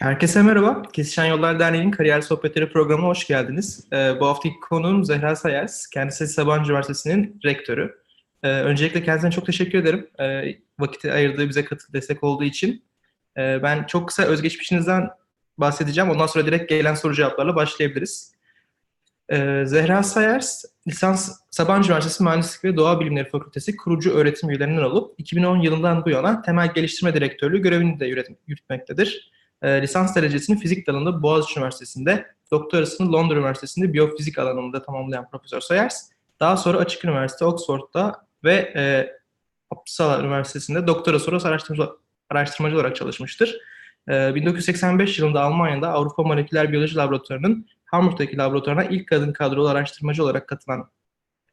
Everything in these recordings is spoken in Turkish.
Herkese merhaba. Kesişen Yollar Derneği'nin Kariyer Sohbetleri programına hoş geldiniz. Ee, bu haftaki konuğum Zehra Sayers. Kendisi Sabancı Üniversitesi'nin rektörü. Ee, öncelikle kendisine çok teşekkür ederim. Ee, vakiti ayırdığı, bize katıl destek olduğu için. Ee, ben çok kısa özgeçmişinizden bahsedeceğim. Ondan sonra direkt gelen soru cevaplarla başlayabiliriz. Ee, Zehra Sayers, lisans Sabancı Üniversitesi Mühendislik ve Doğa Bilimleri Fakültesi kurucu öğretim üyelerinden olup 2010 yılından bu yana temel geliştirme direktörlüğü görevini de yürüt- yürütmektedir. E, lisans derecesini fizik dalında Boğaziçi Üniversitesi'nde, doktorasını Londra Üniversitesi'nde biyofizik alanında tamamlayan Profesör Sayers, daha sonra Açık Üniversite Oxford'da ve e, Uppsala Üniversitesi'nde doktora sonrası araştırmacı, araştırmacı olarak çalışmıştır. E, 1985 yılında Almanya'da Avrupa Moleküler Biyoloji Laboratuvarı'nın Hamburg'daki laboratuvarına ilk kadın kadrolu araştırmacı olarak katılan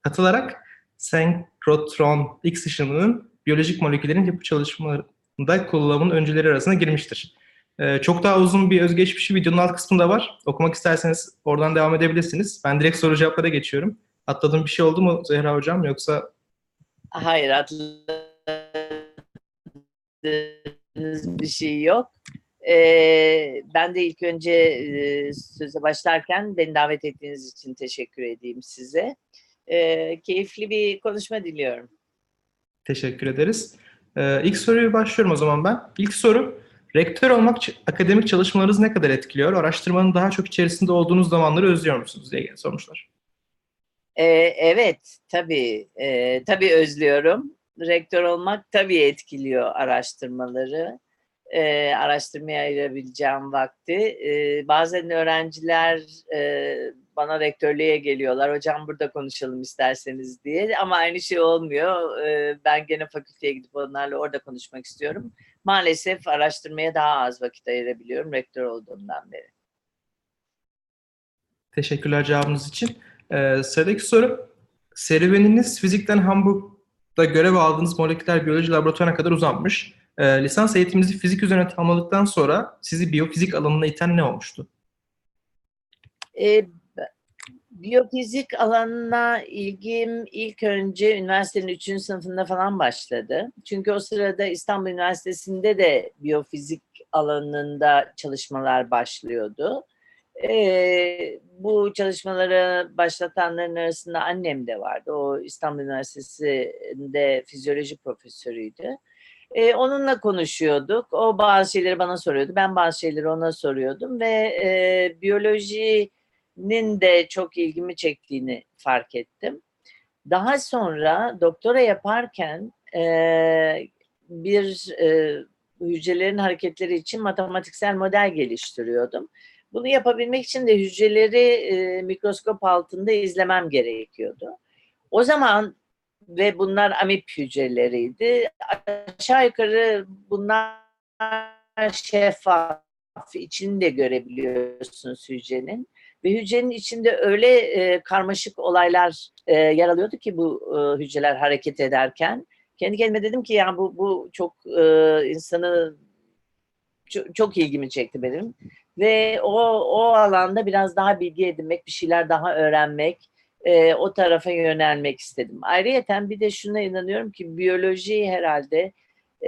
katılarak senkrotron X ışınının biyolojik moleküllerin yapı çalışmalarında kullanımının öncüleri arasına girmiştir. Ee, çok daha uzun bir özgeçmişi videonun alt kısmında var. Okumak isterseniz oradan devam edebilirsiniz. Ben direkt soru cevaplara geçiyorum. Atladığım bir şey oldu mu Zehra Hocam yoksa? Hayır atladığınız bir şey yok. Ee, ben de ilk önce e, söze başlarken beni davet ettiğiniz için teşekkür edeyim size. Ee, keyifli bir konuşma diliyorum. Teşekkür ederiz. Ee, ilk soruyu başlıyorum o zaman ben. İlk soru, rektör olmak akademik çalışmalarınızı ne kadar etkiliyor? Araştırmanın daha çok içerisinde olduğunuz zamanları özlüyor musunuz diye sormuşlar. Ee, evet, tabii, e, tabii özlüyorum. Rektör olmak tabii etkiliyor araştırmaları. Ee, araştırmaya ayırabileceğim vakti. Ee, bazen öğrenciler e, bana rektörlüğe geliyorlar. Hocam burada konuşalım isterseniz diye. Ama aynı şey olmuyor. Ee, ben gene fakülteye gidip onlarla orada konuşmak istiyorum. Maalesef araştırmaya daha az vakit ayırabiliyorum rektör olduğumdan beri. Teşekkürler cevabınız için. Ee, sıradaki soru, serüveniniz fizikten Hamburg'da görev aldığınız moleküler biyoloji laboratuvarına kadar uzanmış. Ee, lisans eğitiminizi fizik üzerine tamamladıktan sonra sizi biyofizik alanına iten ne olmuştu? E, biyofizik alanına ilgim ilk önce üniversitenin 3. sınıfında falan başladı. Çünkü o sırada İstanbul Üniversitesi'nde de biyofizik alanında çalışmalar başlıyordu. E, bu çalışmaları başlatanların arasında annem de vardı. O İstanbul Üniversitesi'nde fizyoloji profesörüydü. E, onunla konuşuyorduk. O bazı şeyleri bana soruyordu. Ben bazı şeyleri ona soruyordum ve e, biyolojinin de çok ilgimi çektiğini fark ettim. Daha sonra doktora yaparken e, bir e, hücrelerin hareketleri için matematiksel model geliştiriyordum. Bunu yapabilmek için de hücreleri e, mikroskop altında izlemem gerekiyordu. O zaman ve bunlar amip hücreleriydi. Aşağı yukarı bunlar şeffaf, içini de görebiliyorsunuz hücrenin. Ve hücrenin içinde öyle e, karmaşık olaylar e, yer alıyordu ki bu e, hücreler hareket ederken. Kendi kendime dedim ki yani bu, bu çok e, insanı çok, çok ilgimi çekti benim. Ve o, o alanda biraz daha bilgi edinmek, bir şeyler daha öğrenmek, e, o tarafa yönelmek istedim. Ayrıca bir de şuna inanıyorum ki biyoloji herhalde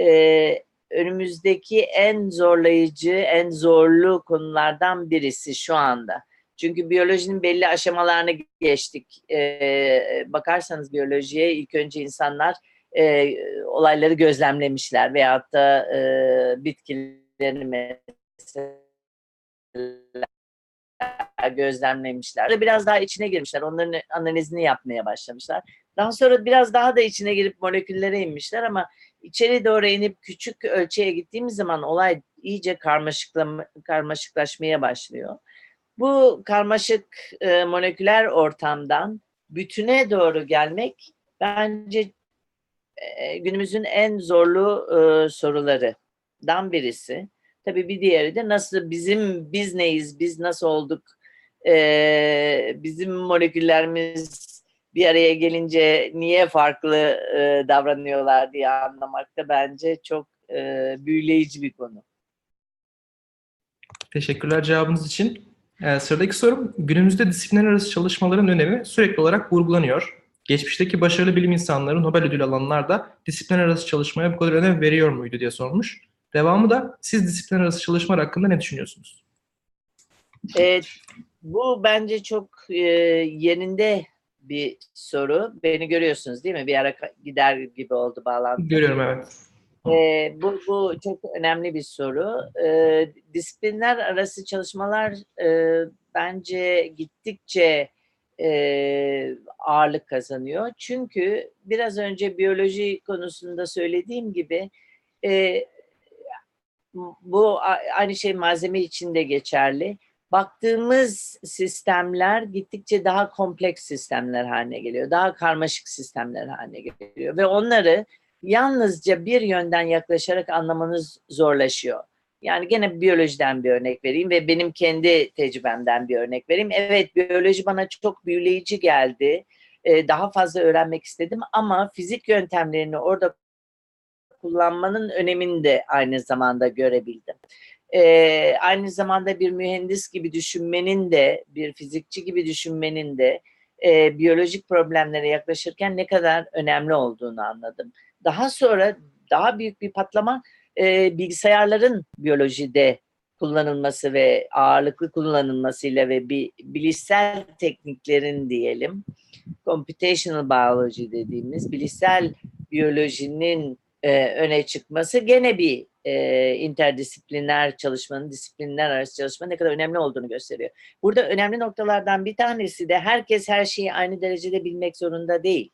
e, önümüzdeki en zorlayıcı, en zorlu konulardan birisi şu anda. Çünkü biyolojinin belli aşamalarını geçtik. E, bakarsanız biyolojiye ilk önce insanlar e, olayları gözlemlemişler veyahut da e, bitkilerini mesela gözlemlemişler. Biraz daha içine girmişler. Onların analizini yapmaya başlamışlar. Daha sonra biraz daha da içine girip moleküllere inmişler ama içeri doğru inip küçük ölçüye gittiğimiz zaman olay iyice karmaşıkla, karmaşıklaşmaya başlıyor. Bu karmaşık e, moleküler ortamdan bütüne doğru gelmek bence e, günümüzün en zorlu e, sorularından birisi. Tabii bir diğeri de nasıl bizim biz neyiz, biz nasıl olduk, ee, bizim moleküllerimiz bir araya gelince niye farklı e, davranıyorlar diye anlamakta bence çok e, büyüleyici bir konu. Teşekkürler cevabınız için. Ee, sıradaki sorum, günümüzde disiplinler arası çalışmaların önemi sürekli olarak vurgulanıyor. Geçmişteki başarılı bilim insanları Nobel ödülü alanlar da disiplinler arası çalışmaya bu kadar önem veriyor muydu diye sormuş. Devamı da siz disiplinler arası çalışmalar hakkında ne düşünüyorsunuz? Evet, bu bence çok e, yerinde bir soru. Beni görüyorsunuz değil mi? Bir ara gider gibi oldu bağlantı. Görüyorum evet. Ee, bu, bu çok önemli bir soru. Ee, disiplinler arası çalışmalar e, bence gittikçe e, ağırlık kazanıyor. Çünkü biraz önce biyoloji konusunda söylediğim gibi e, bu aynı şey malzeme için de geçerli. Baktığımız sistemler gittikçe daha kompleks sistemler haline geliyor. Daha karmaşık sistemler haline geliyor. Ve onları yalnızca bir yönden yaklaşarak anlamanız zorlaşıyor. Yani gene biyolojiden bir örnek vereyim ve benim kendi tecrübemden bir örnek vereyim. Evet biyoloji bana çok büyüleyici geldi. Ee, daha fazla öğrenmek istedim ama fizik yöntemlerini orada kullanmanın önemini de aynı zamanda görebildim. Ee, aynı zamanda bir mühendis gibi düşünmenin de, bir fizikçi gibi düşünmenin de e, biyolojik problemlere yaklaşırken ne kadar önemli olduğunu anladım. Daha sonra daha büyük bir patlama e, bilgisayarların biyolojide kullanılması ve ağırlıklı kullanılmasıyla ve bir bilişsel tekniklerin diyelim computational biology dediğimiz bilişsel biyolojinin e, öne çıkması gene bir e, interdisipliner çalışmanın, disiplinler arası çalışma ne kadar önemli olduğunu gösteriyor. Burada önemli noktalardan bir tanesi de herkes her şeyi aynı derecede bilmek zorunda değil.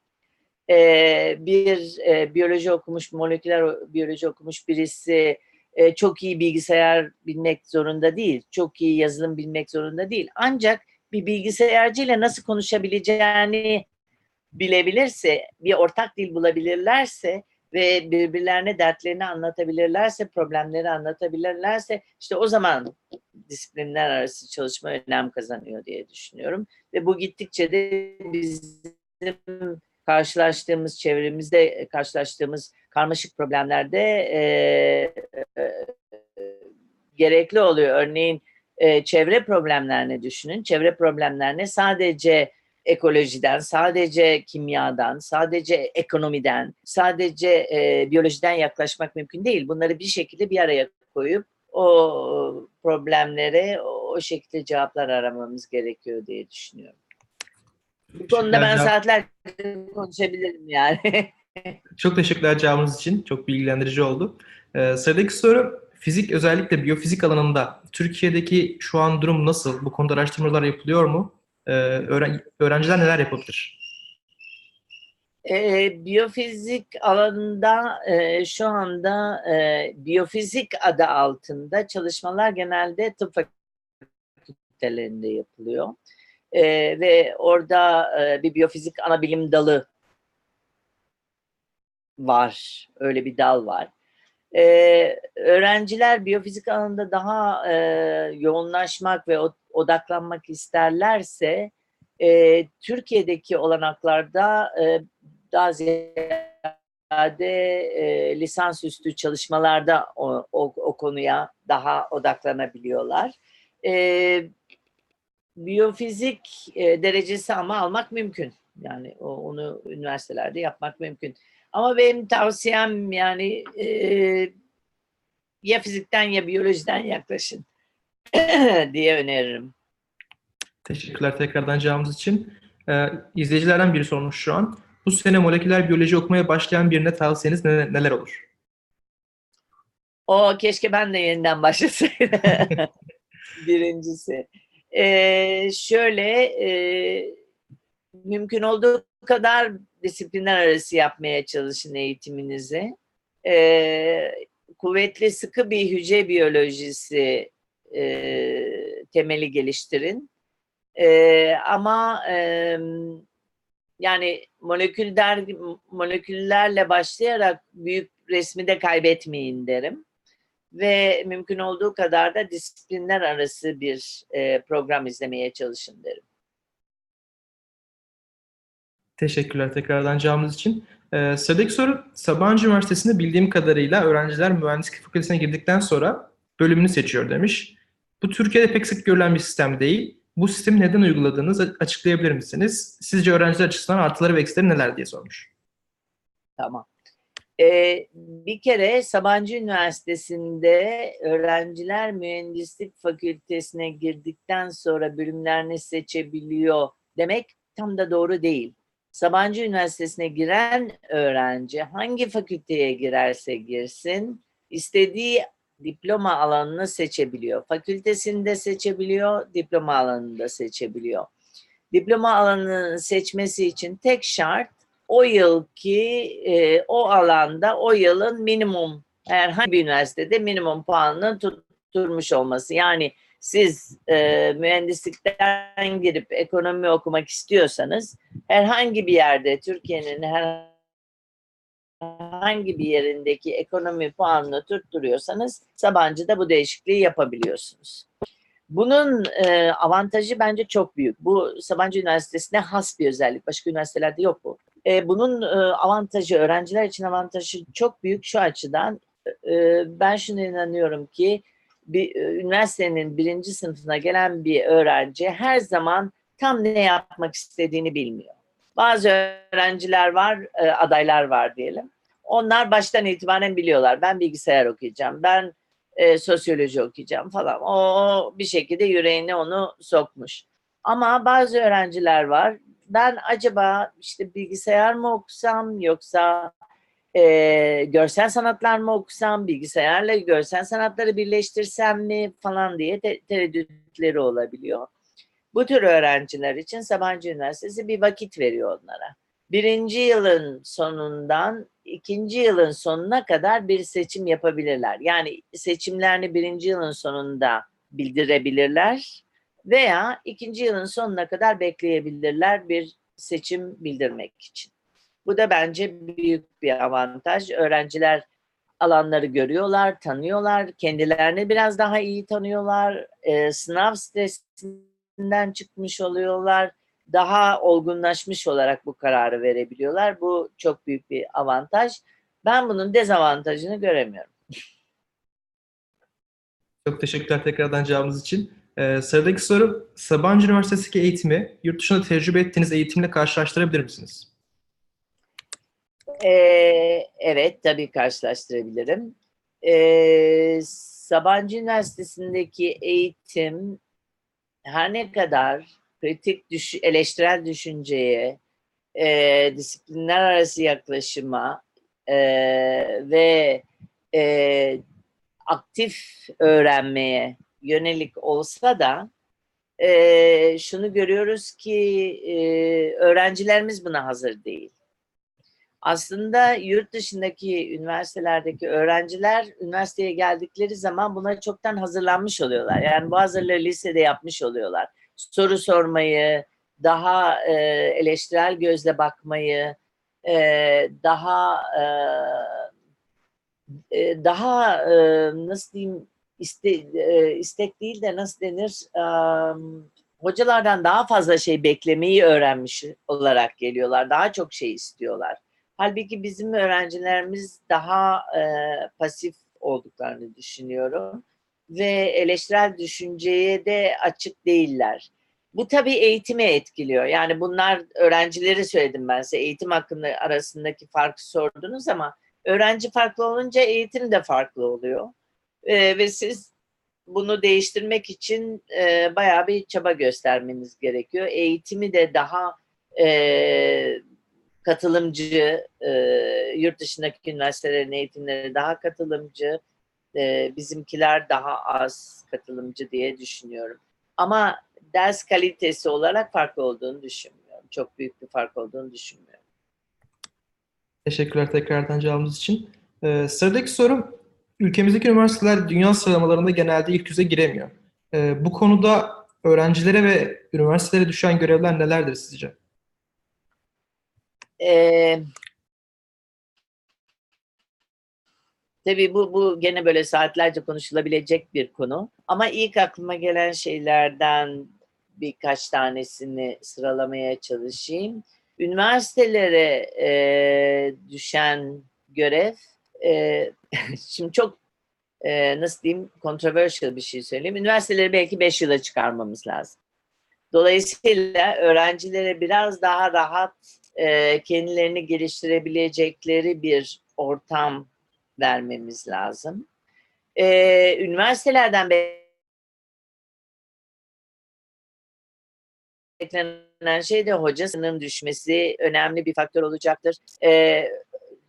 Ee, bir e, biyoloji okumuş, moleküler biyoloji okumuş birisi e, çok iyi bilgisayar bilmek zorunda değil, çok iyi yazılım bilmek zorunda değil. Ancak bir bilgisayarcıyla nasıl konuşabileceğini bilebilirse, bir ortak dil bulabilirlerse ve birbirlerine dertlerini anlatabilirlerse, problemleri anlatabilirlerse işte o zaman disiplinler arası çalışma önem kazanıyor diye düşünüyorum. Ve bu gittikçe de bizim karşılaştığımız çevremizde e, karşılaştığımız karmaşık problemlerde e, e, gerekli oluyor. Örneğin e, çevre problemlerini düşünün. Çevre problemlerine sadece ekolojiden, sadece kimyadan, sadece ekonomiden, sadece e, biyolojiden yaklaşmak mümkün değil. Bunları bir şekilde bir araya koyup o problemlere o, o şekilde cevaplar aramamız gerekiyor diye düşünüyorum. Bu konuda ben saatlerce konuşabilirim yani. Çok teşekkürler cevabınız için. Çok bilgilendirici oldu. Ee, sıradaki soru fizik özellikle biyofizik alanında Türkiye'deki şu an durum nasıl? Bu konuda araştırmalar yapılıyor mu? Ee, öğren- öğrenciler neler yapabilir? E, biyofizik alanında e, şu anda e, biyofizik adı altında çalışmalar genelde tıp fakültelerinde yapılıyor. E, ve orada e, bir biyofizik ana bilim dalı var. Öyle bir dal var. E, öğrenciler biyofizik alanında daha e, yoğunlaşmak ve odaklanmak isterlerse e, Türkiye'deki olanaklarda e, daha ziyade e, lisansüstü çalışmalarda o, o, o konuya daha odaklanabiliyorlar. E, biyofizik e, derecesi ama almak mümkün. Yani o, onu üniversitelerde yapmak mümkün. Ama benim tavsiyem yani e, ya fizikten ya biyolojiden yaklaşın diye öneririm. Teşekkürler tekrardan cevabınız için. Ee, izleyicilerden biri sormuş şu an. Bu sene moleküler biyoloji okumaya başlayan birine tavsiyeniz ne- neler olur? O keşke ben de yeniden başlasaydım. Birincisi. Ee, şöyle e, mümkün olduğu kadar disiplinler arası yapmaya çalışın eğitiminizi. Ee, kuvvetli sıkı bir hücre biyolojisi e, temeli geliştirin. Ee, ama e, yani moleküller moleküllerle başlayarak büyük resmi de kaybetmeyin derim ve mümkün olduğu kadar da disiplinler arası bir e, program izlemeye çalışın derim. Teşekkürler tekrardan cevabınız için. Ee, sıradaki soru, Sabancı Üniversitesi'nde bildiğim kadarıyla öğrenciler mühendislik fakültesine girdikten sonra bölümünü seçiyor demiş. Bu Türkiye'de pek sık görülen bir sistem değil. Bu sistemi neden uyguladığınızı açıklayabilir misiniz? Sizce öğrenciler açısından artıları ve eksileri neler diye sormuş. Tamam. Ee, bir kere Sabancı Üniversitesi'nde öğrenciler mühendislik fakültesine girdikten sonra bölümlerini seçebiliyor demek tam da doğru değil. Sabancı Üniversitesi'ne giren öğrenci hangi fakülteye girerse girsin istediği diploma alanını seçebiliyor. Fakültesinde seçebiliyor, diploma alanını da seçebiliyor. Diploma alanını seçmesi için tek şart o yılki e, o alanda o yılın minimum herhangi bir üniversitede minimum puanını tutturmuş olması. Yani siz e, mühendislikten girip ekonomi okumak istiyorsanız herhangi bir yerde Türkiye'nin herhangi bir yerindeki ekonomi puanını tutturuyorsanız Sabancı'da bu değişikliği yapabiliyorsunuz. Bunun e, avantajı bence çok büyük. Bu Sabancı Üniversitesi'ne has bir özellik. Başka üniversitelerde yok bu. E, bunun e, avantajı, öğrenciler için avantajı çok büyük şu açıdan. E, ben şuna inanıyorum ki bir e, üniversitenin birinci sınıfına gelen bir öğrenci her zaman tam ne yapmak istediğini bilmiyor. Bazı öğrenciler var, e, adaylar var diyelim. Onlar baştan itibaren biliyorlar. Ben bilgisayar okuyacağım, ben e, sosyoloji okuyacağım falan. O, o bir şekilde yüreğine onu sokmuş. Ama bazı öğrenciler var. Ben acaba işte bilgisayar mı okusam yoksa e, görsel sanatlar mı okusam, bilgisayarla görsel sanatları birleştirsem mi falan diye te- tereddütleri olabiliyor. Bu tür öğrenciler için Sabancı Üniversitesi bir vakit veriyor onlara. Birinci yılın sonundan ikinci yılın sonuna kadar bir seçim yapabilirler. Yani seçimlerini birinci yılın sonunda bildirebilirler veya ikinci yılın sonuna kadar bekleyebilirler bir seçim bildirmek için. Bu da bence büyük bir avantaj. Öğrenciler alanları görüyorlar, tanıyorlar, kendilerini biraz daha iyi tanıyorlar, e, sınav stresinden çıkmış oluyorlar, daha olgunlaşmış olarak bu kararı verebiliyorlar. Bu çok büyük bir avantaj. Ben bunun dezavantajını göremiyorum. Çok teşekkürler tekrardan cevabınız için. Ee, sıradaki soru, Sabancı Üniversitesi'ndeki eğitimi yurt dışında tecrübe ettiğiniz eğitimle karşılaştırabilir misiniz? Ee, evet, tabii karşılaştırabilirim. Ee, Sabancı Üniversitesi'ndeki eğitim her ne kadar kritik düş eleştirel düşünceye, e, disiplinler arası yaklaşıma e, ve e, aktif öğrenmeye yönelik olsa da e, şunu görüyoruz ki e, öğrencilerimiz buna hazır değil. Aslında yurt dışındaki üniversitelerdeki öğrenciler üniversiteye geldikleri zaman buna çoktan hazırlanmış oluyorlar. Yani bu hazırlığı lisede yapmış oluyorlar. Soru sormayı, daha e, eleştirel gözle bakmayı, e, daha e, e, daha e, nasıl diyeyim iste, e, istek değil de nasıl denir e, hocalardan daha fazla şey beklemeyi öğrenmiş olarak geliyorlar. Daha çok şey istiyorlar. Halbuki bizim öğrencilerimiz daha e, pasif olduklarını düşünüyorum ve eleştirel düşünceye de açık değiller. Bu tabii eğitime etkiliyor. Yani bunlar öğrencileri söyledim ben size. Eğitim hakkında arasındaki farkı sordunuz ama öğrenci farklı olunca eğitim de farklı oluyor. E, ve siz bunu değiştirmek için e, bayağı bir çaba göstermeniz gerekiyor. Eğitimi de daha e, katılımcı, e, yurt dışındaki üniversitelerin eğitimleri daha katılımcı, e, bizimkiler daha az katılımcı diye düşünüyorum. Ama ders kalitesi olarak farklı olduğunu düşünmüyorum. Çok büyük bir fark olduğunu düşünmüyorum. Teşekkürler tekrardan cevabınız için. Ee, sıradaki sorum, ülkemizdeki üniversiteler dünya sıralamalarında genelde ilk yüze giremiyor. Ee, bu konuda öğrencilere ve üniversitelere düşen görevler nelerdir sizce? Ee, tabii bu, bu gene böyle saatlerce konuşulabilecek bir konu. Ama ilk aklıma gelen şeylerden birkaç tanesini sıralamaya çalışayım. Üniversitelere e, düşen görev, e, şimdi çok e, nasıl diyeyim, controversial bir şey söyleyeyim. Üniversiteleri belki beş yıla çıkarmamız lazım. Dolayısıyla öğrencilere biraz daha rahat e, kendilerini geliştirebilecekleri bir ortam vermemiz lazım. Ee, üniversitelerden beklenen şey de hoca sayısının düşmesi önemli bir faktör olacaktır. Ee,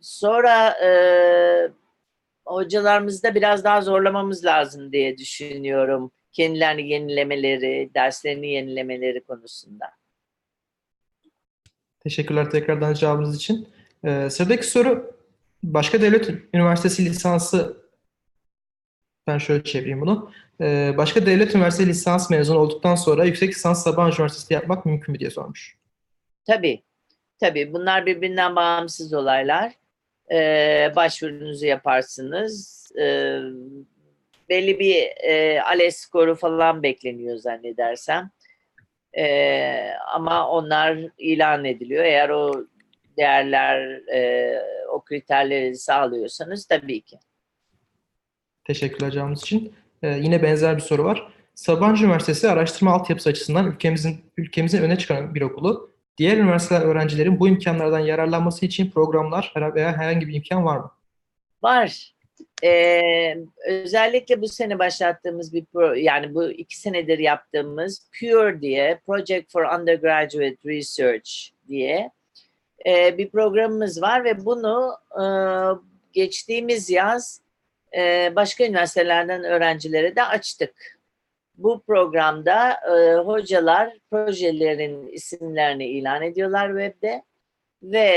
sonra e, hocalarımızı da biraz daha zorlamamız lazım diye düşünüyorum. Kendilerini yenilemeleri, derslerini yenilemeleri konusunda. Teşekkürler tekrardan cevabınız için. Ee, sıradaki soru başka devlet üniversitesi lisansı ben şöyle çevireyim bunu. Ee, başka devlet üniversitesi lisans mezunu olduktan sonra yüksek lisans Sabancı Üniversitesi'nde yapmak mümkün mü diye sormuş. Tabii. Tabii. Bunlar birbirinden bağımsız olaylar. Ee, başvurunuzu yaparsınız. Ee, belli bir e, ALES skoru falan bekleniyor zannedersem. Ee, ama onlar ilan ediliyor. Eğer o değerler, e, o kriterleri sağlıyorsanız tabii ki. Teşekkürler cevabınız için. Ee, yine benzer bir soru var. Sabancı Üniversitesi araştırma altyapısı açısından ülkemizin ülkemizin öne çıkan bir okulu. Diğer üniversiteler öğrencilerin bu imkanlardan yararlanması için programlar veya herhangi bir imkan var mı? Var. Ee, özellikle bu sene başlattığımız bir pro, yani bu iki senedir yaptığımız PURE diye Project for Undergraduate Research diye e, bir programımız var ve bunu e, geçtiğimiz yaz e, başka üniversitelerden öğrencilere de açtık. Bu programda e, hocalar projelerin isimlerini ilan ediyorlar webde ve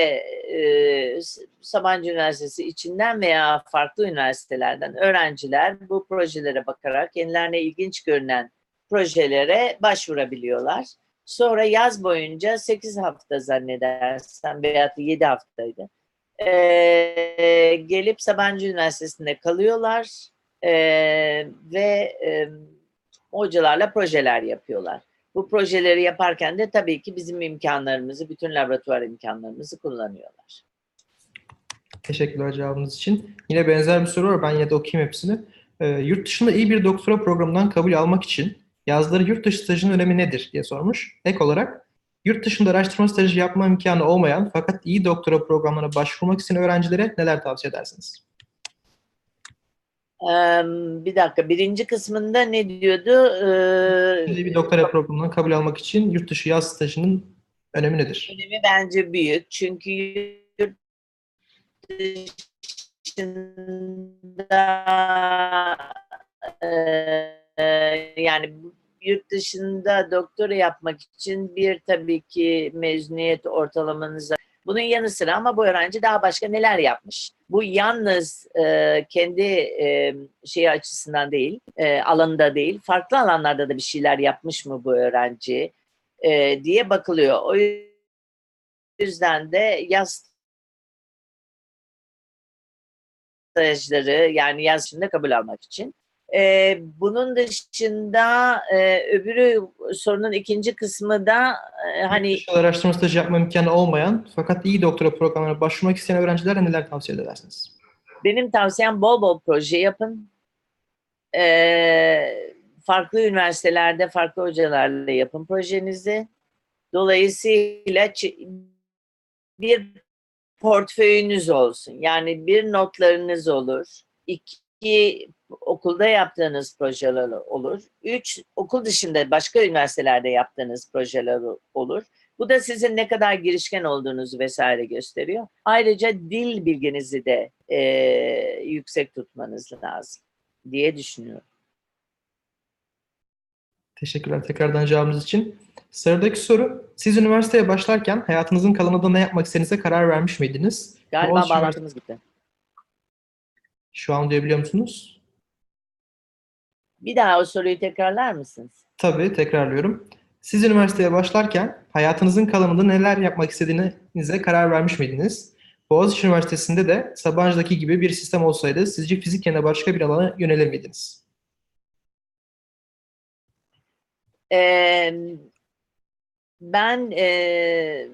e, Sabancı Üniversitesi içinden veya farklı üniversitelerden öğrenciler bu projelere bakarak kendilerine ilginç görünen projelere başvurabiliyorlar. Sonra yaz boyunca 8 hafta zannedersem veya 7 haftaydı. Ee, gelip Sabancı Üniversitesi'nde kalıyorlar ee, ve e, hocalarla projeler yapıyorlar. Bu projeleri yaparken de tabii ki bizim imkanlarımızı, bütün laboratuvar imkanlarımızı kullanıyorlar. Teşekkürler cevabınız için. Yine benzer bir soru var. Ben yine de okuyayım hepsini. Ee, yurt dışında iyi bir doktora programından kabul almak için yazları yurt dışı stajının önemi nedir diye sormuş. Ek olarak yurt dışında araştırma stajı yapma imkanı olmayan fakat iyi doktora programlarına başvurmak isteyen öğrencilere neler tavsiye edersiniz? Bir dakika, birinci kısmında ne diyordu? Ee, bir doktora programından kabul almak için yurt dışı yaz stajının önemi nedir? önemi bence büyük. Çünkü yurt dışında e, yani yurt dışında doktora yapmak için bir tabii ki mezuniyet ortalamanıza bunun yanı sıra ama bu öğrenci daha başka neler yapmış? Bu yalnız e, kendi e, şeyi açısından değil, e, alanında değil, farklı alanlarda da bir şeyler yapmış mı bu öğrenci e, diye bakılıyor. O yüzden de yaz stajları yani yaz içinde kabul almak için. Ee, bunun dışında e, öbürü sorunun ikinci kısmı da e, hani araştırma stajı yapma imkanı olmayan fakat iyi doktora programlarına başvurmak isteyen öğrencilere neler tavsiye edersiniz? benim tavsiyem bol bol proje yapın. Ee, farklı üniversitelerde farklı hocalarla yapın projenizi. Dolayısıyla bir portföyünüz olsun. Yani bir notlarınız olur. İki okulda yaptığınız projeler olur. Üç okul dışında başka üniversitelerde yaptığınız projeler olur. Bu da sizin ne kadar girişken olduğunuzu vesaire gösteriyor. Ayrıca dil bilginizi de e, yüksek tutmanız lazım diye düşünüyorum. Teşekkürler tekrardan cevabınız için. Sıradaki soru, siz üniversiteye başlarken hayatınızın kalanında ne yapmak istediğinize karar vermiş miydiniz? Galiba bağlantımız gitti. Şu an duyabiliyor musunuz? Bir daha o soruyu tekrarlar mısınız? Tabii, tekrarlıyorum. Siz üniversiteye başlarken hayatınızın kalanında neler yapmak istediğinize karar vermiş miydiniz? Boğaziçi Üniversitesi'nde de Sabancı'daki gibi bir sistem olsaydı sizce fizik yerine başka bir alana yönelir miydiniz? Ee, ben e,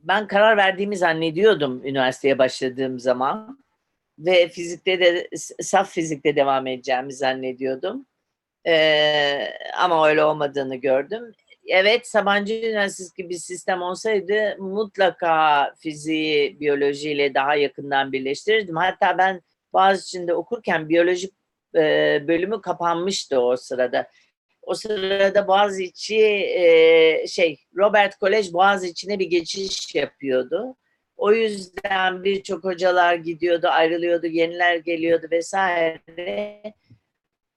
ben karar verdiğimi zannediyordum üniversiteye başladığım zaman ve fizikte de saf fizikte devam edeceğimi zannediyordum. Ee, ama öyle olmadığını gördüm. evet Sabancı Üniversitesi gibi bir sistem olsaydı mutlaka fiziği biyolojiyle daha yakından birleştirirdim. Hatta ben Boğaziçi'nde okurken biyoloji e, bölümü kapanmıştı o sırada. O sırada Boğaziçi e, şey Robert Kolej Boğaziçi'ne bir geçiş yapıyordu. O yüzden birçok hocalar gidiyordu, ayrılıyordu, yeniler geliyordu vesaire.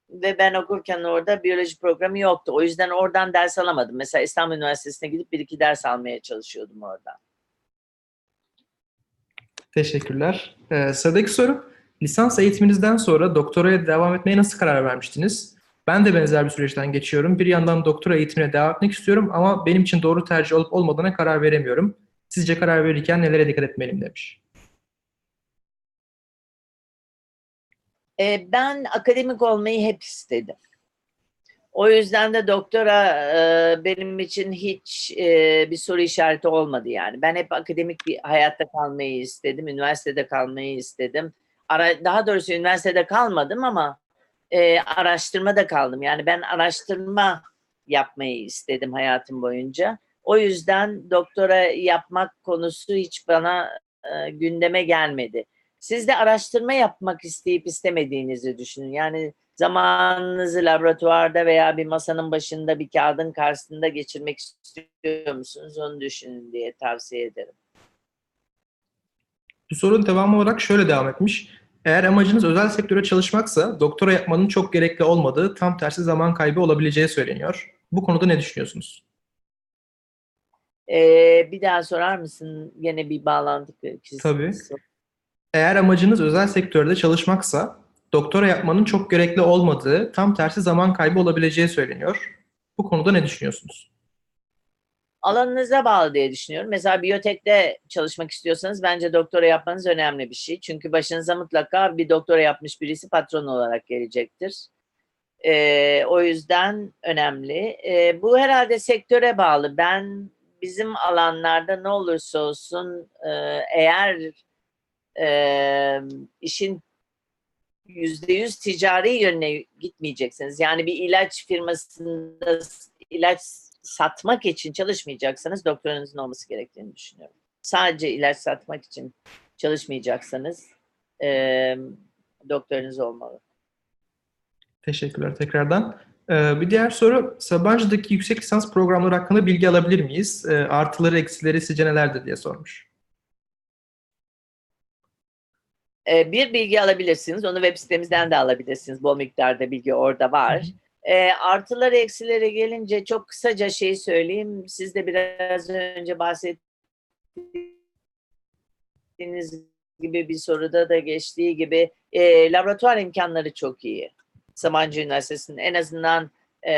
Ve ben okurken orada biyoloji programı yoktu. O yüzden oradan ders alamadım. Mesela İstanbul Üniversitesi'ne gidip bir iki ders almaya çalışıyordum orada. Teşekkürler. Ee, sıradaki soru. Lisans eğitiminizden sonra doktoraya devam etmeye nasıl karar vermiştiniz? Ben de benzer bir süreçten geçiyorum. Bir yandan doktora eğitimine devam etmek istiyorum ama benim için doğru tercih olup olmadığına karar veremiyorum. Sizce karar verirken nelere dikkat etmeliyim demiş. E, ben akademik olmayı hep istedim. O yüzden de doktora e, benim için hiç e, bir soru işareti olmadı yani. Ben hep akademik bir hayatta kalmayı istedim, üniversitede kalmayı istedim. Daha doğrusu üniversitede kalmadım ama e, araştırmada kaldım. Yani ben araştırma yapmayı istedim hayatım boyunca. O yüzden doktora yapmak konusu hiç bana e, gündeme gelmedi. Siz de araştırma yapmak isteyip istemediğinizi düşünün. Yani zamanınızı laboratuvarda veya bir masanın başında bir kağıdın karşısında geçirmek istiyor musunuz? Onu düşünün diye tavsiye ederim. Bu sorunun devamı olarak şöyle devam etmiş. Eğer amacınız özel sektöre çalışmaksa doktora yapmanın çok gerekli olmadığı, tam tersi zaman kaybı olabileceği söyleniyor. Bu konuda ne düşünüyorsunuz? Ee, bir daha sorar mısın? Yine bir bağlantı kesintisi. Tabii. Eğer amacınız özel sektörde çalışmaksa doktora yapmanın çok gerekli olmadığı, tam tersi zaman kaybı olabileceği söyleniyor. Bu konuda ne düşünüyorsunuz? Alanınıza bağlı diye düşünüyorum. Mesela biyotekte çalışmak istiyorsanız bence doktora yapmanız önemli bir şey. Çünkü başınıza mutlaka bir doktora yapmış birisi patron olarak gelecektir. Ee, o yüzden önemli. Ee, bu herhalde sektöre bağlı. Ben bizim alanlarda ne olursa olsun e, eğer e, işin yüzde yüz ticari yönüne gitmeyeceksiniz. Yani bir ilaç firmasında ilaç satmak için çalışmayacaksanız doktoranızın olması gerektiğini düşünüyorum. Sadece ilaç satmak için çalışmayacaksanız e, doktorunuz olmalı. Teşekkürler tekrardan. Ee, bir diğer soru, Sabancı'daki yüksek lisans programları hakkında bilgi alabilir miyiz? Ee, artıları, eksileri sizce nelerdir diye sormuş. E, bir bilgi alabilirsiniz. Onu web sitemizden de alabilirsiniz. Bol miktarda bilgi orada var. E, artıları eksileri gelince çok kısaca şey söyleyeyim. Siz de biraz önce bahsettiğiniz gibi bir soruda da geçtiği gibi e, laboratuvar imkanları çok iyi. Sabancı Üniversitesi'nin en azından e,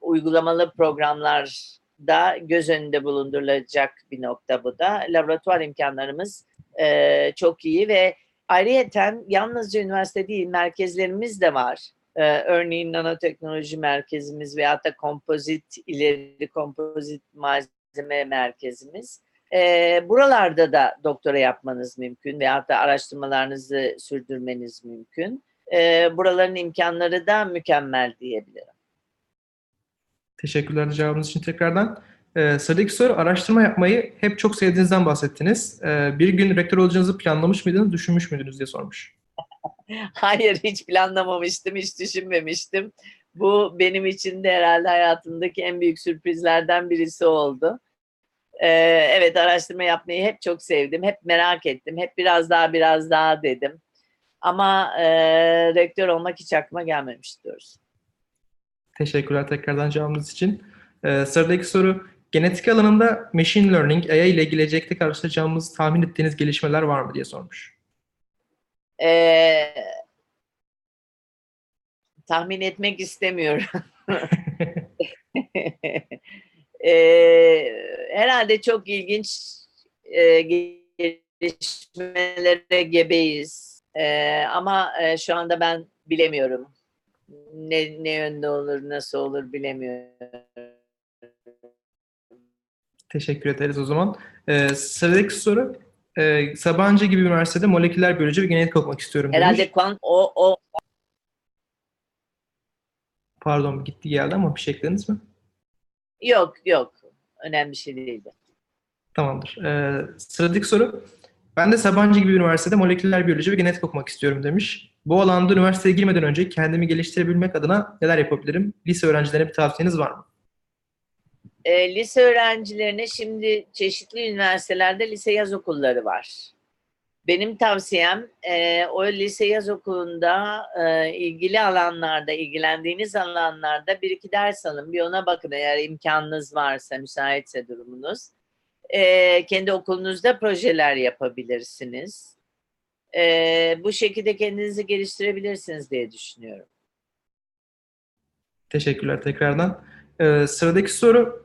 uygulamalı programlarda göz önünde bulundurulacak bir nokta bu da. Laboratuvar imkanlarımız e, çok iyi ve ayrıyeten yalnızca üniversite değil merkezlerimiz de var. Ee, örneğin nanoteknoloji merkezimiz veyahut da kompozit ileri kompozit malzeme merkezimiz. Ee, buralarda da doktora yapmanız mümkün veyahut da araştırmalarınızı sürdürmeniz mümkün. Ee, buraların imkanları da mükemmel diyebilirim. Teşekkürler cevabınız için tekrardan. Ee, sıradaki soru, araştırma yapmayı hep çok sevdiğinizden bahsettiniz. Ee, bir gün rektör olacağınızı planlamış mıydınız, düşünmüş müydünüz diye sormuş. Hayır hiç planlamamıştım, hiç düşünmemiştim. Bu benim için de herhalde hayatımdaki en büyük sürprizlerden birisi oldu. Ee, evet araştırma yapmayı hep çok sevdim, hep merak ettim, hep biraz daha biraz daha dedim. Ama e, rektör olmak hiç aklıma gelmemişti doğrusu. Teşekkürler tekrardan cevabınız için. Ee, sıradaki soru, genetik alanında machine learning, AI ile gelecekte karşılaşacağımız tahmin ettiğiniz gelişmeler var mı diye sormuş. Ee, tahmin etmek istemiyorum. ee, herhalde çok ilginç e, gelişmelere gebeyiz. Ee, ama e, şu anda ben bilemiyorum. Ne, ne yönde olur, nasıl olur bilemiyorum. Teşekkür ederiz o zaman. Ee, sıradaki soru, e, Sabancı gibi bir üniversitede moleküler biyoloji ve genetik okumak istiyorum demiş. Herhalde kuant o, o Pardon gitti geldi ama bir şey eklediniz mi? Yok yok. Önemli bir şey değildi. Tamamdır. Ee, sıradaki soru. Ben de Sabancı gibi bir üniversitede moleküler biyoloji ve genetik okumak istiyorum demiş. Bu alanda üniversiteye girmeden önce kendimi geliştirebilmek adına neler yapabilirim? Lise öğrencilerine bir tavsiyeniz var mı? E, lise öğrencilerine şimdi çeşitli üniversitelerde lise yaz okulları var. Benim tavsiyem e, o lise yaz okulunda e, ilgili alanlarda, ilgilendiğiniz alanlarda bir iki ders alın. Bir ona bakın eğer imkanınız varsa, müsaitse durumunuz. E, kendi okulunuzda projeler yapabilirsiniz. E, bu şekilde kendinizi geliştirebilirsiniz diye düşünüyorum. Teşekkürler tekrardan. Ee, sıradaki soru.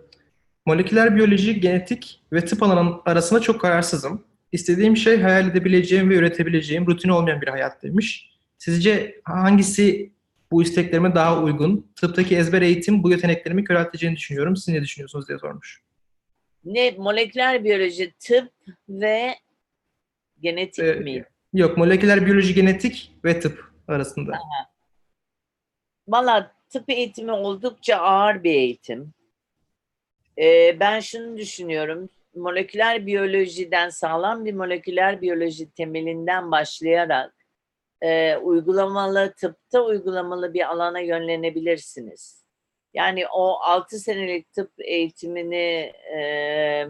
Moleküler biyoloji, genetik ve tıp alanı arasında çok kararsızım. İstediğim şey hayal edebileceğim ve üretebileceğim rutin olmayan bir hayat demiş. Sizce hangisi bu isteklerime daha uygun? Tıptaki ezber eğitim bu yeteneklerimi körelteceğini düşünüyorum. Siz ne düşünüyorsunuz diye sormuş. Ne moleküler biyoloji, tıp ve genetik Ee, mi? Yok, moleküler biyoloji, genetik ve tıp arasında. Valla tıp eğitimi oldukça ağır bir eğitim. Ee, ben şunu düşünüyorum. Moleküler biyolojiden sağlam bir moleküler biyoloji temelinden başlayarak e, uygulamalı tıpta uygulamalı bir alana yönlenebilirsiniz. Yani o 6 senelik tıp eğitimini e,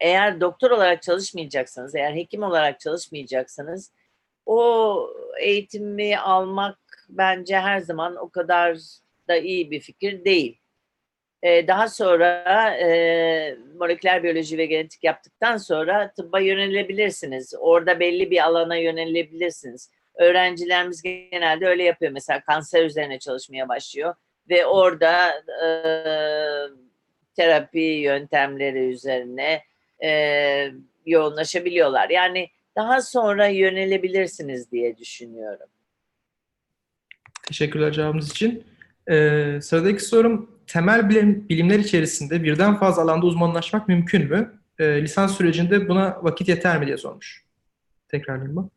eğer doktor olarak çalışmayacaksanız, eğer hekim olarak çalışmayacaksanız o eğitimi almak bence her zaman o kadar da iyi bir fikir değil. Ee, daha sonra e, moleküler biyoloji ve genetik yaptıktan sonra tıbba yönelebilirsiniz. Orada belli bir alana yönelebilirsiniz. Öğrencilerimiz genelde öyle yapıyor. Mesela kanser üzerine çalışmaya başlıyor ve orada e, terapi yöntemleri üzerine e, yoğunlaşabiliyorlar. Yani daha sonra yönelebilirsiniz diye düşünüyorum. Teşekkürler cevabınız için. Ee, sıradaki sorum, temel bilim, bilimler içerisinde birden fazla alanda uzmanlaşmak mümkün mü? Ee, lisans sürecinde buna vakit yeter mi diye sormuş. Tekrarlayayım mı?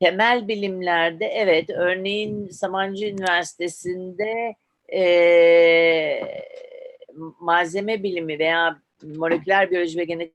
Temel bilimlerde evet örneğin Sabancı Üniversitesi'nde eee, malzeme bilimi veya moleküler biyoloji ve genetik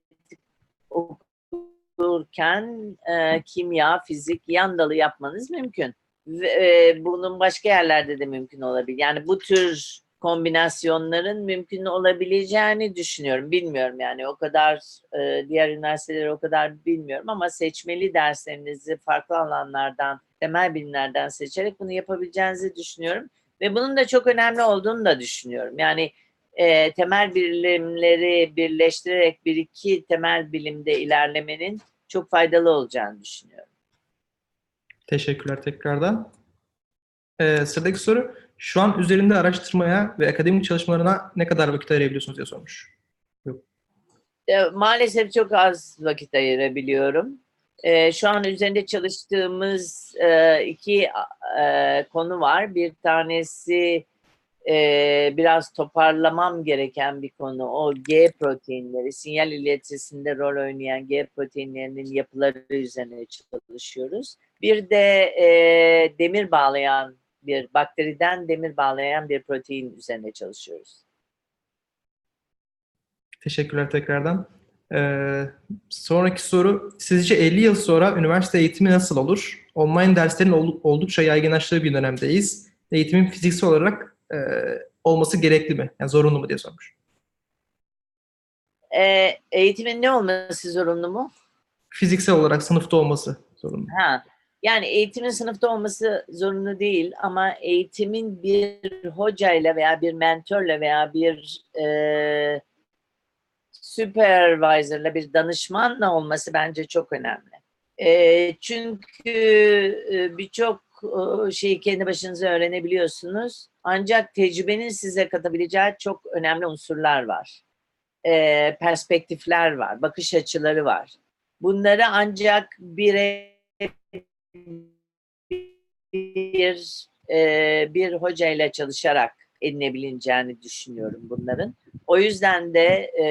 okurken eee, kimya, fizik yan dalı yapmanız mümkün. Ve, eee, bunun başka yerlerde de mümkün olabilir. Yani bu tür kombinasyonların mümkün olabileceğini düşünüyorum. Bilmiyorum yani o kadar e, diğer üniversiteleri o kadar bilmiyorum ama seçmeli derslerinizi farklı alanlardan, temel bilimlerden seçerek bunu yapabileceğinizi düşünüyorum. Ve bunun da çok önemli olduğunu da düşünüyorum. Yani e, temel bilimleri birleştirerek bir iki temel bilimde ilerlemenin çok faydalı olacağını düşünüyorum. Teşekkürler tekrardan. Ee, sıradaki soru, şu an üzerinde araştırmaya ve akademik çalışmalarına ne kadar vakit ayırabiliyorsunuz diye sormuş. E, maalesef çok az vakit ayırabiliyorum. E, şu an üzerinde çalıştığımız e, iki e, konu var. Bir tanesi e, biraz toparlamam gereken bir konu. O G proteinleri, sinyal iletisinde rol oynayan G proteinlerinin yapıları üzerine çalışıyoruz. Bir de e, demir bağlayan bir bakteriden demir bağlayan bir protein üzerine çalışıyoruz. Teşekkürler tekrardan. Ee, sonraki soru, sizce 50 yıl sonra üniversite eğitimi nasıl olur? Online derslerin ol- oldukça yaygınlaştığı bir dönemdeyiz. Eğitimin fiziksel olarak e, olması gerekli mi? Yani zorunlu mu diye sormuş. E, eğitimin ne olması zorunlu mu? Fiziksel olarak sınıfta olması zorunlu. Ha, yani eğitimin sınıfta olması zorunlu değil ama eğitimin bir hocayla veya bir mentörle veya bir e, supervisor'la bir danışmanla olması bence çok önemli. E, çünkü e, birçok e, şeyi kendi başınıza öğrenebiliyorsunuz. Ancak tecrübenin size katabileceği çok önemli unsurlar var. E, perspektifler var, bakış açıları var. Bunları ancak birey bir e, bir hocayla çalışarak edinebileceğini düşünüyorum bunların. O yüzden de e,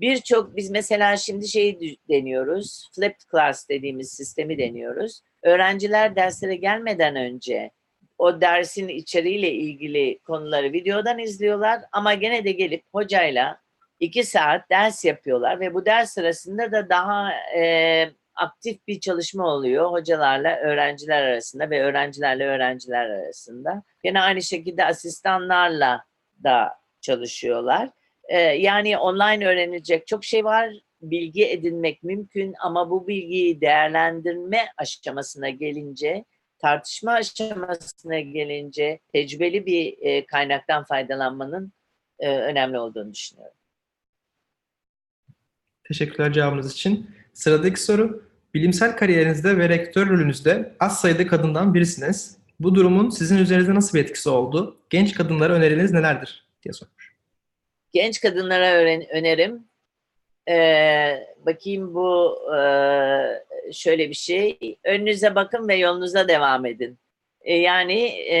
birçok biz mesela şimdi şeyi deniyoruz. Flipped class dediğimiz sistemi deniyoruz. Öğrenciler derslere gelmeden önce o dersin içeriğiyle ilgili konuları videodan izliyorlar ama gene de gelip hocayla iki saat ders yapıyorlar ve bu ders sırasında da daha e, aktif bir çalışma oluyor hocalarla öğrenciler arasında ve öğrencilerle öğrenciler arasında. Yine aynı şekilde asistanlarla da çalışıyorlar. Ee, yani online öğrenilecek çok şey var. Bilgi edinmek mümkün ama bu bilgiyi değerlendirme aşamasına gelince, tartışma aşamasına gelince tecrübeli bir e, kaynaktan faydalanmanın e, önemli olduğunu düşünüyorum. Teşekkürler cevabınız için. Sıradaki soru, bilimsel kariyerinizde ve rektör rolünüzde az sayıda kadından birisiniz. Bu durumun sizin üzerinizde nasıl bir etkisi oldu? Genç kadınlara önerileriniz nelerdir? diye sormuş. Genç kadınlara önerim. Ee, bakayım bu e, şöyle bir şey. Önünüze bakın ve yolunuza devam edin. E, yani e,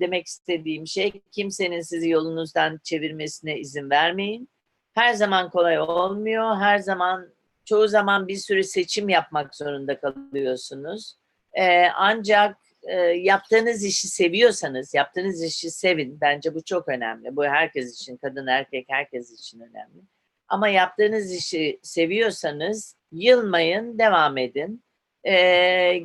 demek istediğim şey kimsenin sizi yolunuzdan çevirmesine izin vermeyin. Her zaman kolay olmuyor. Her zaman çoğu zaman bir sürü seçim yapmak zorunda kalıyorsunuz. E, ancak e, yaptığınız işi seviyorsanız, yaptığınız işi sevin. Bence bu çok önemli. Bu herkes için, kadın erkek herkes için önemli. Ama yaptığınız işi seviyorsanız yılmayın, devam edin. E,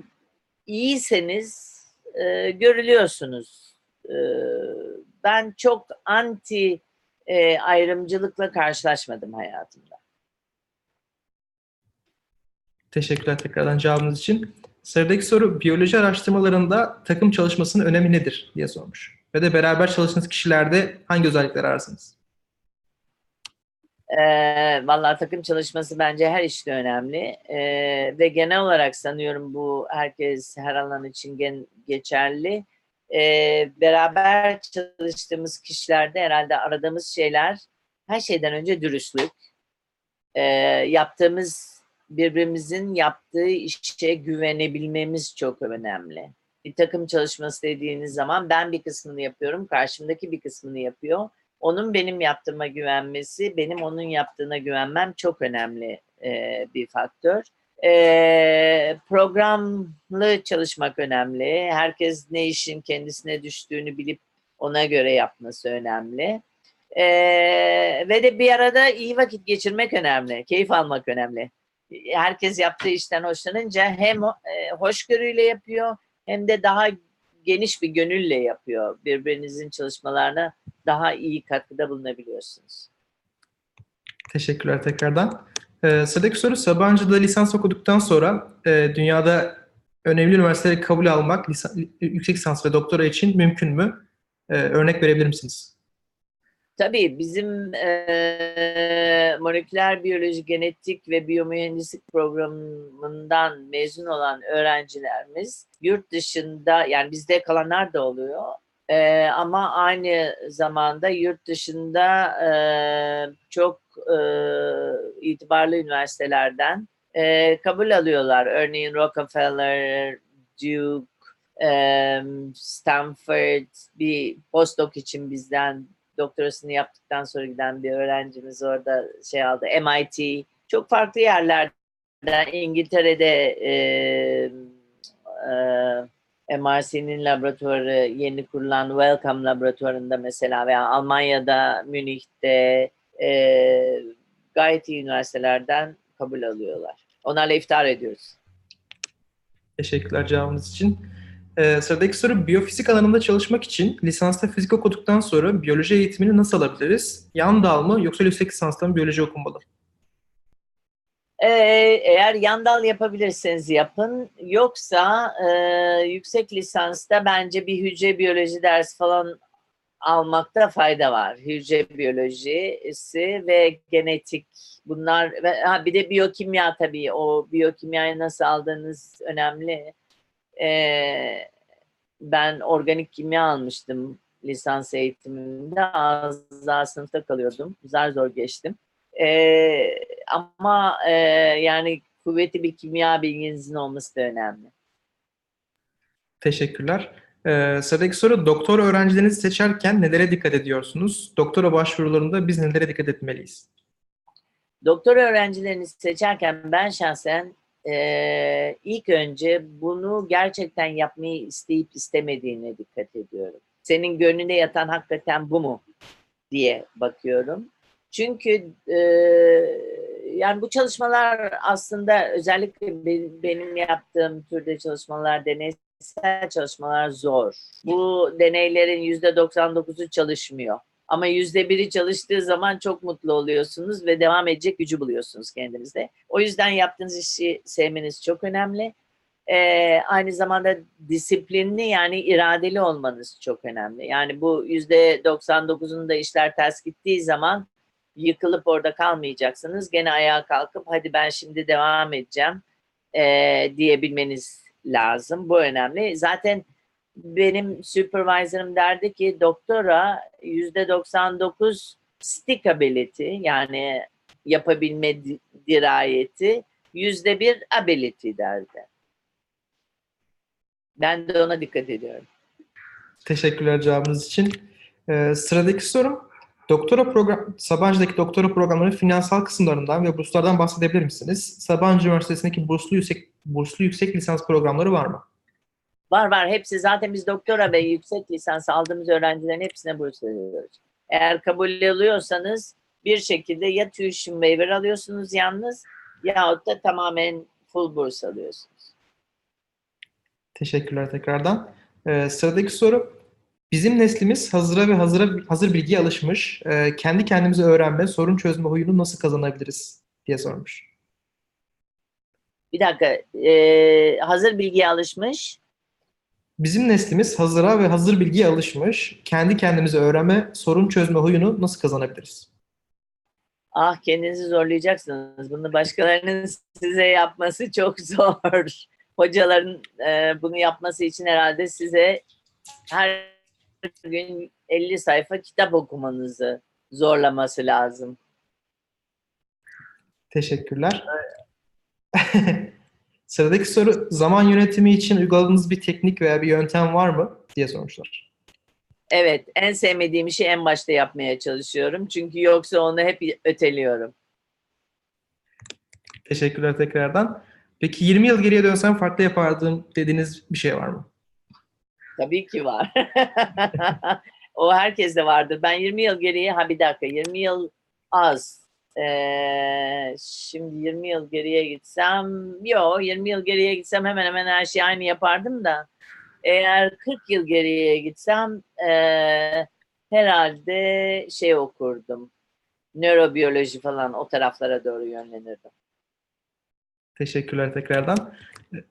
iyiyseniz e, görülüyorsunuz. E, ben çok anti e, ayrımcılıkla karşılaşmadım hayatımda. Teşekkürler tekrardan cevabınız için. Sıradaki soru, biyoloji araştırmalarında takım çalışmasının önemi nedir diye sormuş. Ve de beraber çalıştığınız kişilerde hangi özellikler ararsınız? Ee, vallahi takım çalışması bence her işte önemli Ee, ve genel olarak sanıyorum bu herkes her alan için gen- geçerli. Ee, beraber çalıştığımız kişilerde herhalde aradığımız şeyler her şeyden önce dürüstlük. Ee, yaptığımız birbirimizin yaptığı işe güvenebilmemiz çok önemli. Bir takım çalışması dediğiniz zaman ben bir kısmını yapıyorum, karşımdaki bir kısmını yapıyor onun benim yaptığıma güvenmesi, benim onun yaptığına güvenmem çok önemli e, bir faktör. E, programlı çalışmak önemli. Herkes ne işin kendisine düştüğünü bilip ona göre yapması önemli. E, ve de bir arada iyi vakit geçirmek önemli, keyif almak önemli. Herkes yaptığı işten hoşlanınca hem e, hoşgörüyle yapıyor hem de daha geniş bir gönülle yapıyor. Birbirinizin çalışmalarına daha iyi katkıda bulunabiliyorsunuz. Teşekkürler tekrardan. Ee, sıradaki soru, Sabancı'da lisans okuduktan sonra e, dünyada önemli üniversitelere kabul almak, lisan, yüksek lisans ve doktora için mümkün mü? Ee, örnek verebilir misiniz? Tabii bizim e, moleküler biyoloji, genetik ve biyomühendislik programından mezun olan öğrencilerimiz yurt dışında yani bizde kalanlar da oluyor. E, ama aynı zamanda yurt dışında e, çok e, itibarlı üniversitelerden e, kabul alıyorlar. Örneğin Rockefeller, Duke, e, Stanford bir postdoc için bizden doktorasını yaptıktan sonra giden bir öğrencimiz orada şey aldı. MIT çok farklı yerlerden İngiltere'de e, e, MRC'nin laboratuvarı yeni kurulan Wellcome laboratuvarında mesela veya Almanya'da Münih'te e, gayet iyi üniversitelerden kabul alıyorlar. Onlarla iftar ediyoruz. Teşekkürler cevabınız için. Ee, sıradaki soru biyofizik alanında çalışmak için lisansta fizik okuduktan sonra biyoloji eğitimini nasıl alabiliriz? Yan dal mı yoksa yüksek lisanstan biyoloji okunmalı? Ee, eğer yan dal yapabilirseniz yapın. Yoksa e, yüksek lisansta bence bir hücre biyoloji dersi falan almakta fayda var. Hücre biyolojisi ve genetik bunlar ha, bir de biyokimya tabii o biyokimyayı nasıl aldığınız önemli. Ee, ben organik kimya almıştım lisans eğitiminde. Az daha sınıfta kalıyordum. Zar zor geçtim. Ee, ama e, yani kuvvetli bir kimya bilginizin olması da önemli. Teşekkürler. Ee, sıradaki soru doktor öğrencilerinizi seçerken nelere dikkat ediyorsunuz? Doktora başvurularında biz nelere dikkat etmeliyiz? Doktor öğrencilerini seçerken ben şahsen e, ilk önce bunu gerçekten yapmayı isteyip istemediğine dikkat ediyorum. Senin gönlüne yatan hakikaten bu mu diye bakıyorum. Çünkü e, yani bu çalışmalar aslında özellikle benim yaptığım türde çalışmalar, deneysel çalışmalar zor. Bu deneylerin yüzde 99'u çalışmıyor. Ama yüzde biri çalıştığı zaman çok mutlu oluyorsunuz ve devam edecek gücü buluyorsunuz kendinizde. O yüzden yaptığınız işi sevmeniz çok önemli. Ee, aynı zamanda disiplinli yani iradeli olmanız çok önemli. Yani bu yüzde 99'unda işler ters gittiği zaman yıkılıp orada kalmayacaksınız. Gene ayağa kalkıp hadi ben şimdi devam edeceğim e, diyebilmeniz lazım. Bu önemli. Zaten benim supervisor'ım derdi ki doktora yüzde 99 stickability yani yapabilme dirayeti yüzde bir ability derdi. Ben de ona dikkat ediyorum. Teşekkürler cevabınız için. Ee, sıradaki sorum Doktora program, Sabancı'daki doktora programlarının finansal kısımlarından ve burslardan bahsedebilir misiniz? Sabancı Üniversitesi'ndeki burslu yüksek, burslu yüksek lisans programları var mı? Var var. Hepsi zaten biz doktora ve yüksek lisans aldığımız öğrencilerin hepsine burs veriyoruz. Eğer kabul alıyorsanız bir şekilde ya tuition waiver alıyorsunuz yalnız yahut da tamamen full burs alıyorsunuz. Teşekkürler tekrardan. Ee, sıradaki soru Bizim neslimiz hazıra ve hazıra hazır bilgiye alışmış. E, kendi kendimize öğrenme, sorun çözme huyunu nasıl kazanabiliriz diye sormuş. Bir dakika. E, hazır bilgiye alışmış. Bizim neslimiz hazıra ve hazır bilgiye alışmış. Kendi kendimize öğrenme, sorun çözme huyunu nasıl kazanabiliriz? Ah kendinizi zorlayacaksınız. Bunu başkalarının size yapması çok zor. Hocaların e, bunu yapması için herhalde size her gün 50 sayfa kitap okumanızı zorlaması lazım. Teşekkürler. Sıradaki soru zaman yönetimi için uyguladığınız bir teknik veya bir yöntem var mı diye sormuşlar. Evet, en sevmediğim işi en başta yapmaya çalışıyorum. Çünkü yoksa onu hep öteliyorum. Teşekkürler tekrardan. Peki 20 yıl geriye dönsem farklı yapardım dediğiniz bir şey var mı? Tabii ki var. o herkeste vardır. Ben 20 yıl geriye, ha bir dakika 20 yıl az. Ee, şimdi 20 yıl geriye gitsem, yo 20 yıl geriye gitsem hemen hemen her şeyi aynı yapardım da. Eğer 40 yıl geriye gitsem e, herhalde şey okurdum. Nörobiyoloji falan o taraflara doğru yönlenirdim. Teşekkürler tekrardan.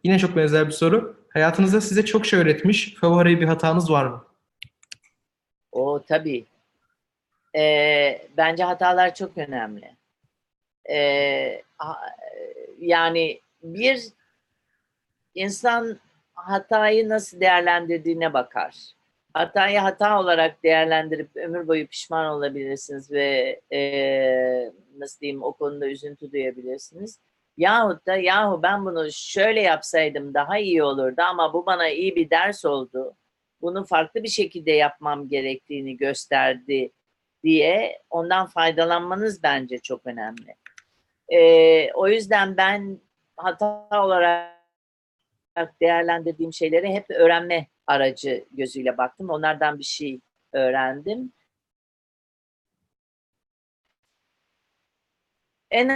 Yine çok benzer bir soru. Hayatınızda size çok şey öğretmiş, favori bir hatanız var mı? O tabii. Ee, bence hatalar çok önemli. Ee, yani bir insan hatayı nasıl değerlendirdiğine bakar. Hatayı hata olarak değerlendirip ömür boyu pişman olabilirsiniz ve e, nasıl diyeyim o konuda üzüntü duyabilirsiniz. Yahut da yahu ben bunu şöyle yapsaydım daha iyi olurdu ama bu bana iyi bir ders oldu. Bunu farklı bir şekilde yapmam gerektiğini gösterdi diye ondan faydalanmanız bence çok önemli. Ee, o yüzden ben hata olarak değerlendirdiğim şeyleri hep öğrenme aracı gözüyle baktım. Onlardan bir şey öğrendim. En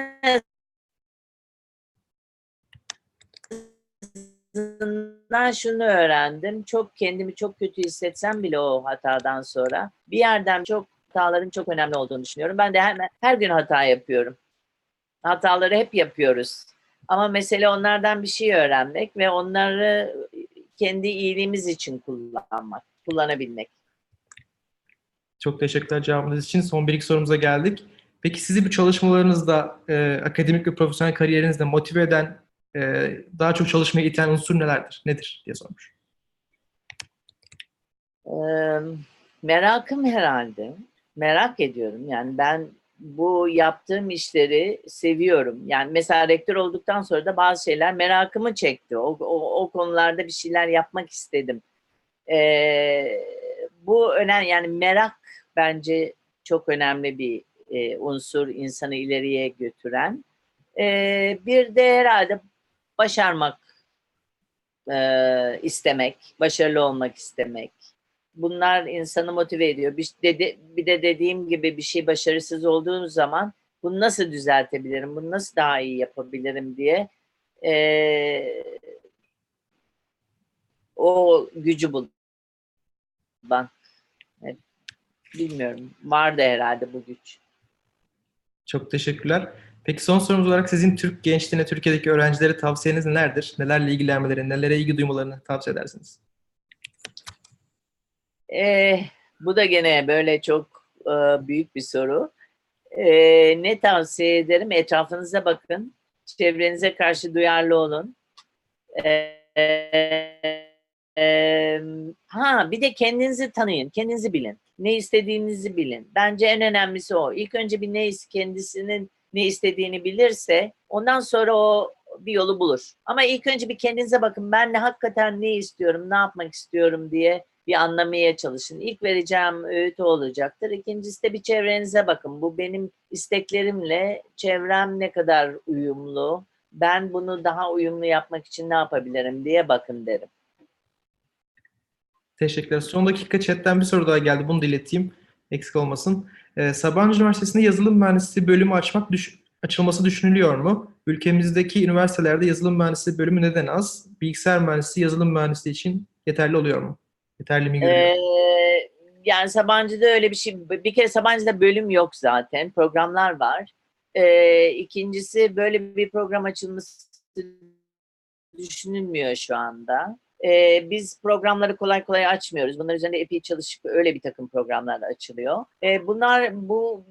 azından şunu öğrendim. Çok kendimi çok kötü hissetsem bile o hatadan sonra bir yerden çok hataların çok önemli olduğunu düşünüyorum. Ben de hemen her gün hata yapıyorum. Hataları hep yapıyoruz. Ama mesele onlardan bir şey öğrenmek ve onları kendi iyiliğimiz için kullanmak, kullanabilmek. Çok teşekkürler cevabınız için. Son bir iki sorumuza geldik. Peki sizi bu çalışmalarınızda, e, akademik ve profesyonel kariyerinizde motive eden e, daha çok çalışmaya iten unsur nelerdir, nedir diye sormuş. E, merakım herhalde. Merak ediyorum. Yani ben bu yaptığım işleri seviyorum. Yani mesela rektör olduktan sonra da bazı şeyler merakımı çekti. O, o, o konularda bir şeyler yapmak istedim. Ee, bu önemli yani merak bence çok önemli bir e, unsur insanı ileriye götüren. Ee, bir de herhalde başarmak e, istemek, başarılı olmak istemek. Bunlar insanı motive ediyor. Bir, dedi, bir de dediğim gibi bir şey başarısız olduğu zaman bunu nasıl düzeltebilirim, bunu nasıl daha iyi yapabilirim diye e, o gücü bul. Ben evet, bilmiyorum. Vardı herhalde bu güç. Çok teşekkürler. Peki son sorumuz olarak sizin Türk gençliğine, Türkiye'deki öğrencilere tavsiyeniz nelerdir? Nelerle ilgilenmeleri, nelere ilgi duymalarını tavsiye edersiniz? Ee, bu da gene böyle çok e, büyük bir soru. Ee, ne tavsiye ederim? Etrafınıza bakın. Çevrenize karşı duyarlı olun. Ee, e, ha bir de kendinizi tanıyın, kendinizi bilin. Ne istediğinizi bilin. Bence en önemlisi o. İlk önce bir ne kendisinin ne istediğini bilirse ondan sonra o bir yolu bulur. Ama ilk önce bir kendinize bakın. Ben ne hakikaten ne istiyorum, ne yapmak istiyorum diye bir anlamaya çalışın. İlk vereceğim öğüt o olacaktır. İkincisi de bir çevrenize bakın. Bu benim isteklerimle çevrem ne kadar uyumlu. Ben bunu daha uyumlu yapmak için ne yapabilirim diye bakın derim. Teşekkürler. Son dakika chatten bir soru daha geldi. Bunu da ileteyim. Eksik olmasın. Ee, Sabancı Üniversitesi'nde yazılım mühendisliği bölümü açmak düş- açılması düşünülüyor mu? Ülkemizdeki üniversitelerde yazılım mühendisliği bölümü neden az? Bilgisayar mühendisliği yazılım mühendisliği için yeterli oluyor mu? Yeterli mi görüyor? Ee, yani Sabancı'da öyle bir şey, bir kere Sabancı'da bölüm yok zaten, programlar var. Ee, ikincisi böyle bir program açılması düşünülmüyor şu anda. Ee, biz programları kolay kolay açmıyoruz. Bunlar üzerinde epey çalışıp öyle bir takım programlar açılıyor. Ee, bunlar bu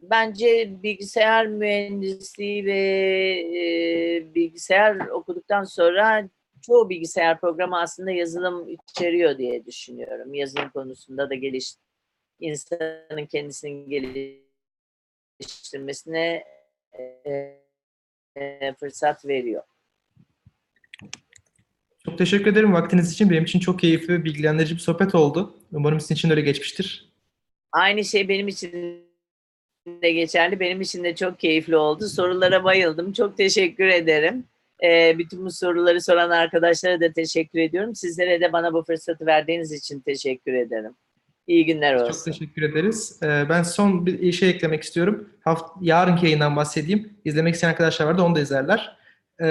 bence bilgisayar mühendisliği ve e, bilgisayar okuduktan sonra çoğu bilgisayar programı aslında yazılım içeriyor diye düşünüyorum. Yazılım konusunda da geliş insanın kendisini geliştirmesine e, e, fırsat veriyor. Çok teşekkür ederim vaktiniz için. Benim için çok keyifli ve bilgilendirici bir sohbet oldu. Umarım sizin için de öyle geçmiştir. Aynı şey benim için de geçerli. Benim için de çok keyifli oldu. Sorulara bayıldım. Çok teşekkür ederim. Ee, bütün bu soruları soran arkadaşlara da teşekkür ediyorum. Sizlere de bana bu fırsatı verdiğiniz için teşekkür ederim. İyi günler olsun. Çok teşekkür ederiz. Ee, ben son bir şey eklemek istiyorum. Haft yarınki yayından bahsedeyim. İzlemek isteyen arkadaşlar var da onu da izlerler. Ee,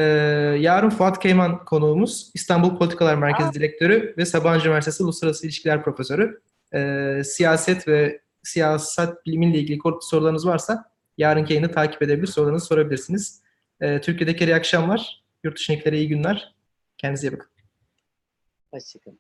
yarın Fuat Keyman konuğumuz. İstanbul Politikalar Merkezi Aa. Direktörü ve Sabancı Üniversitesi Uluslararası İlişkiler Profesörü. Ee, siyaset ve siyaset bilimiyle ilgili sorularınız varsa yarınki yayını takip edebilir, sorularınızı sorabilirsiniz. Ee, Türkiye'deki iyi akşamlar. Yurt dışındakilere iyi günler. Kendinize iyi bakın. Hoşçakalın.